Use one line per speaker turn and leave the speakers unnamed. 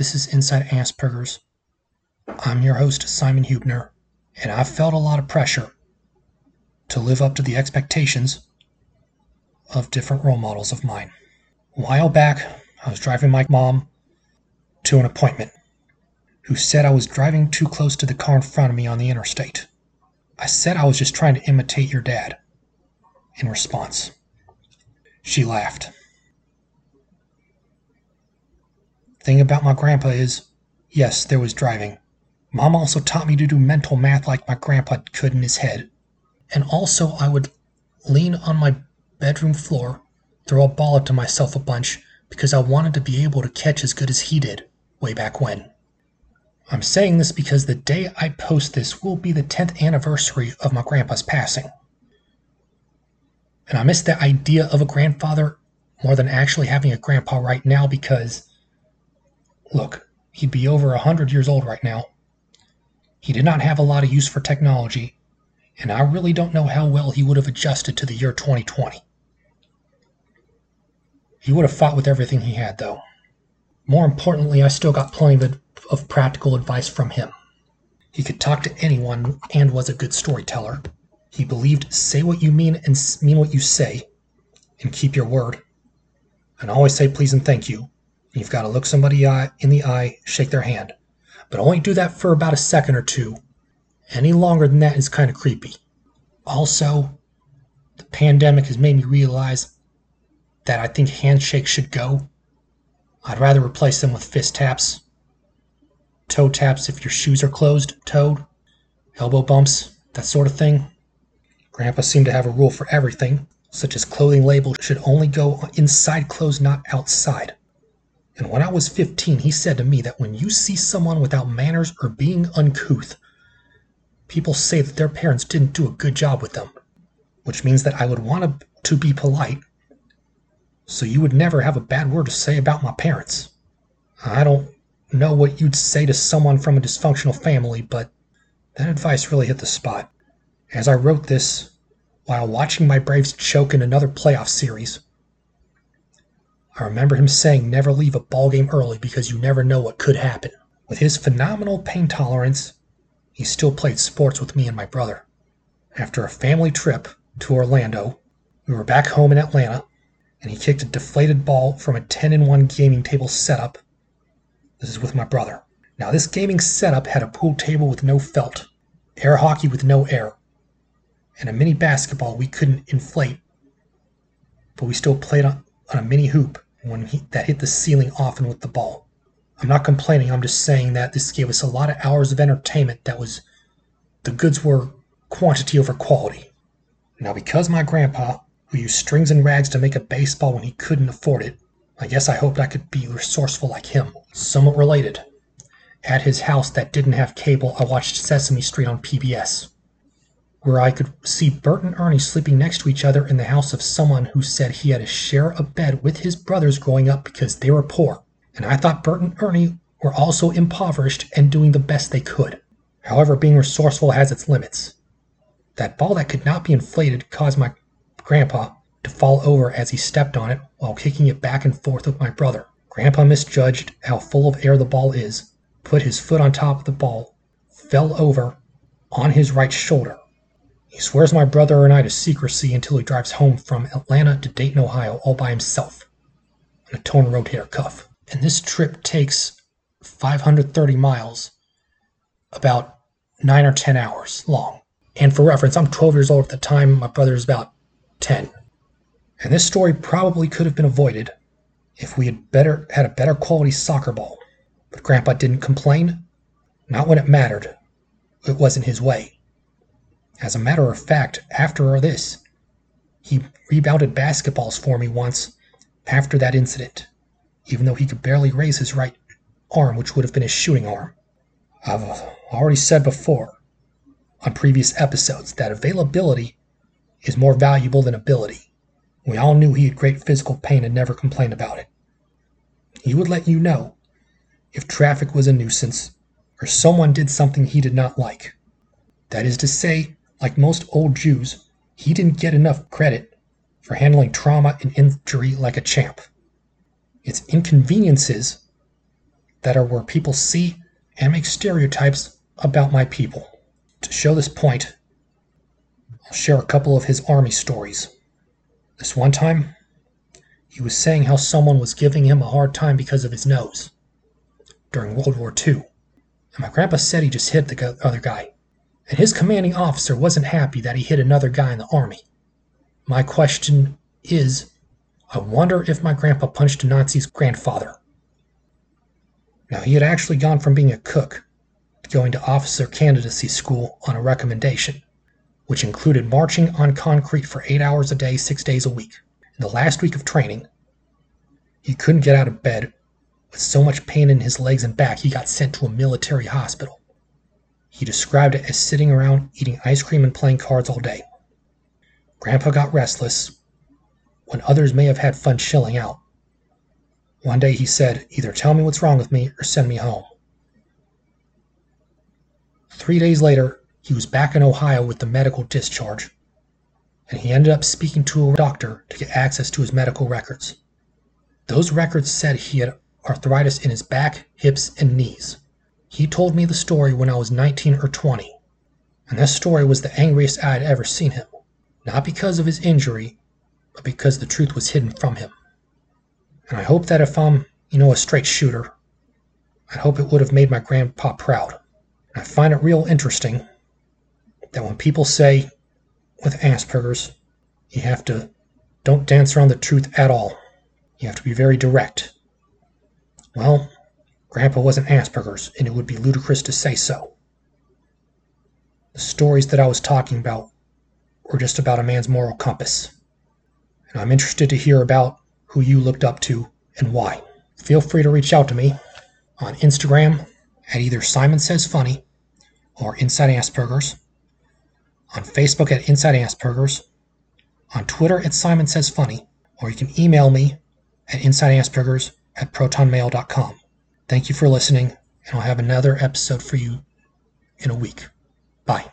This is Inside Asperger's. I'm your host, Simon Hubner, and I've felt a lot of pressure to live up to the expectations of different role models of mine. A while back, I was driving my mom to an appointment, who said I was driving too close to the car in front of me on the interstate. I said I was just trying to imitate your dad. In response, she laughed. Thing about my grandpa is, yes, there was driving. Mom also taught me to do mental math like my grandpa could in his head. And also, I would lean on my bedroom floor, throw a ball up to myself a bunch because I wanted to be able to catch as good as he did way back when. I'm saying this because the day I post this will be the 10th anniversary of my grandpa's passing. And I miss the idea of a grandfather more than actually having a grandpa right now because, look, he'd be over a 100 years old right now. He did not have a lot of use for technology, and I really don't know how well he would have adjusted to the year 2020. He would have fought with everything he had, though. More importantly, I still got plenty of, of practical advice from him. He could talk to anyone and was a good storyteller. He believed say what you mean and mean what you say, and keep your word. And always say please and thank you. You've got to look somebody uh, in the eye, shake their hand. But only do that for about a second or two. Any longer than that is kind of creepy. Also, the pandemic has made me realize that I think handshakes should go. I'd rather replace them with fist taps, toe taps if your shoes are closed, toed, elbow bumps, that sort of thing. Grandpa seemed to have a rule for everything, such as clothing labels should only go inside clothes, not outside. And when I was 15, he said to me that when you see someone without manners or being uncouth, people say that their parents didn't do a good job with them, which means that I would want to be polite so you would never have a bad word to say about my parents. I don't know what you'd say to someone from a dysfunctional family, but that advice really hit the spot. As I wrote this, while watching my Braves choke in another playoff series, I remember him saying never leave a ball game early because you never know what could happen. With his phenomenal pain tolerance, he still played sports with me and my brother. After a family trip to Orlando, we were back home in Atlanta and he kicked a deflated ball from a 10 in 1 gaming table setup. This is with my brother. Now, this gaming setup had a pool table with no felt, air hockey with no air, and a mini basketball we couldn't inflate, but we still played on, on a mini hoop when he, that hit the ceiling often with the ball. I'm not complaining, I'm just saying that this gave us a lot of hours of entertainment that was the goods were quantity over quality. Now, because my grandpa who used strings and rags to make a baseball when he couldn't afford it. I guess I hoped I could be resourceful like him. Somewhat related. At his house that didn't have cable, I watched Sesame Street on PBS, where I could see Bert and Ernie sleeping next to each other in the house of someone who said he had to share a bed with his brothers growing up because they were poor. And I thought Bert and Ernie were also impoverished and doing the best they could. However, being resourceful has its limits. That ball that could not be inflated caused my Grandpa to fall over as he stepped on it while kicking it back and forth with my brother. Grandpa misjudged how full of air the ball is, put his foot on top of the ball, fell over on his right shoulder. He swears my brother and I to secrecy until he drives home from Atlanta to Dayton, Ohio, all by himself on a torn rotator cuff. And this trip takes 530 miles, about nine or 10 hours long. And for reference, I'm 12 years old at the time. My brother is about 10. And this story probably could have been avoided if we had better had a better quality soccer ball. But Grandpa didn't complain, not when it mattered. It wasn't his way. As a matter of fact, after this, he rebounded basketballs for me once after that incident, even though he could barely raise his right arm, which would have been his shooting arm. I've already said before on previous episodes that availability is more valuable than ability. We all knew he had great physical pain and never complained about it. He would let you know if traffic was a nuisance or someone did something he did not like. That is to say, like most old Jews, he didn't get enough credit for handling trauma and injury like a champ. It's inconveniences that are where people see and make stereotypes about my people. To show this point, I'll share a couple of his army stories. This one time, he was saying how someone was giving him a hard time because of his nose during World War II. And my grandpa said he just hit the other guy. And his commanding officer wasn't happy that he hit another guy in the army. My question is I wonder if my grandpa punched a Nazi's grandfather. Now, he had actually gone from being a cook to going to officer candidacy school on a recommendation, which included marching on concrete for eight hours a day, six days a week. In the last week of training, he couldn't get out of bed with so much pain in his legs and back he got sent to a military hospital. He described it as sitting around eating ice cream and playing cards all day. Grandpa got restless when others may have had fun chilling out. One day he said, Either tell me what's wrong with me or send me home. Three days later, he was back in Ohio with the medical discharge, and he ended up speaking to a doctor to get access to his medical records. Those records said he had arthritis in his back, hips, and knees. He told me the story when I was 19 or 20, and that story was the angriest I had ever seen him. Not because of his injury, but because the truth was hidden from him. And I hope that if I'm, you know, a straight shooter, I hope it would have made my grandpa proud. And I find it real interesting that when people say with Asperger's, you have to don't dance around the truth at all. You have to be very direct. Well, Grandpa wasn't Asperger's, and it would be ludicrous to say so. The stories that I was talking about were just about a man's moral compass and I'm interested to hear about who you looked up to and why. Feel free to reach out to me on Instagram at either Simon Says Funny or Inside Asperger's, on Facebook at Inside Asperger's, on Twitter at Simon Says Funny, or you can email me at InsideAsperger's at protonmail.com. Thank you for listening, and I'll have another episode for you in a week. Bye.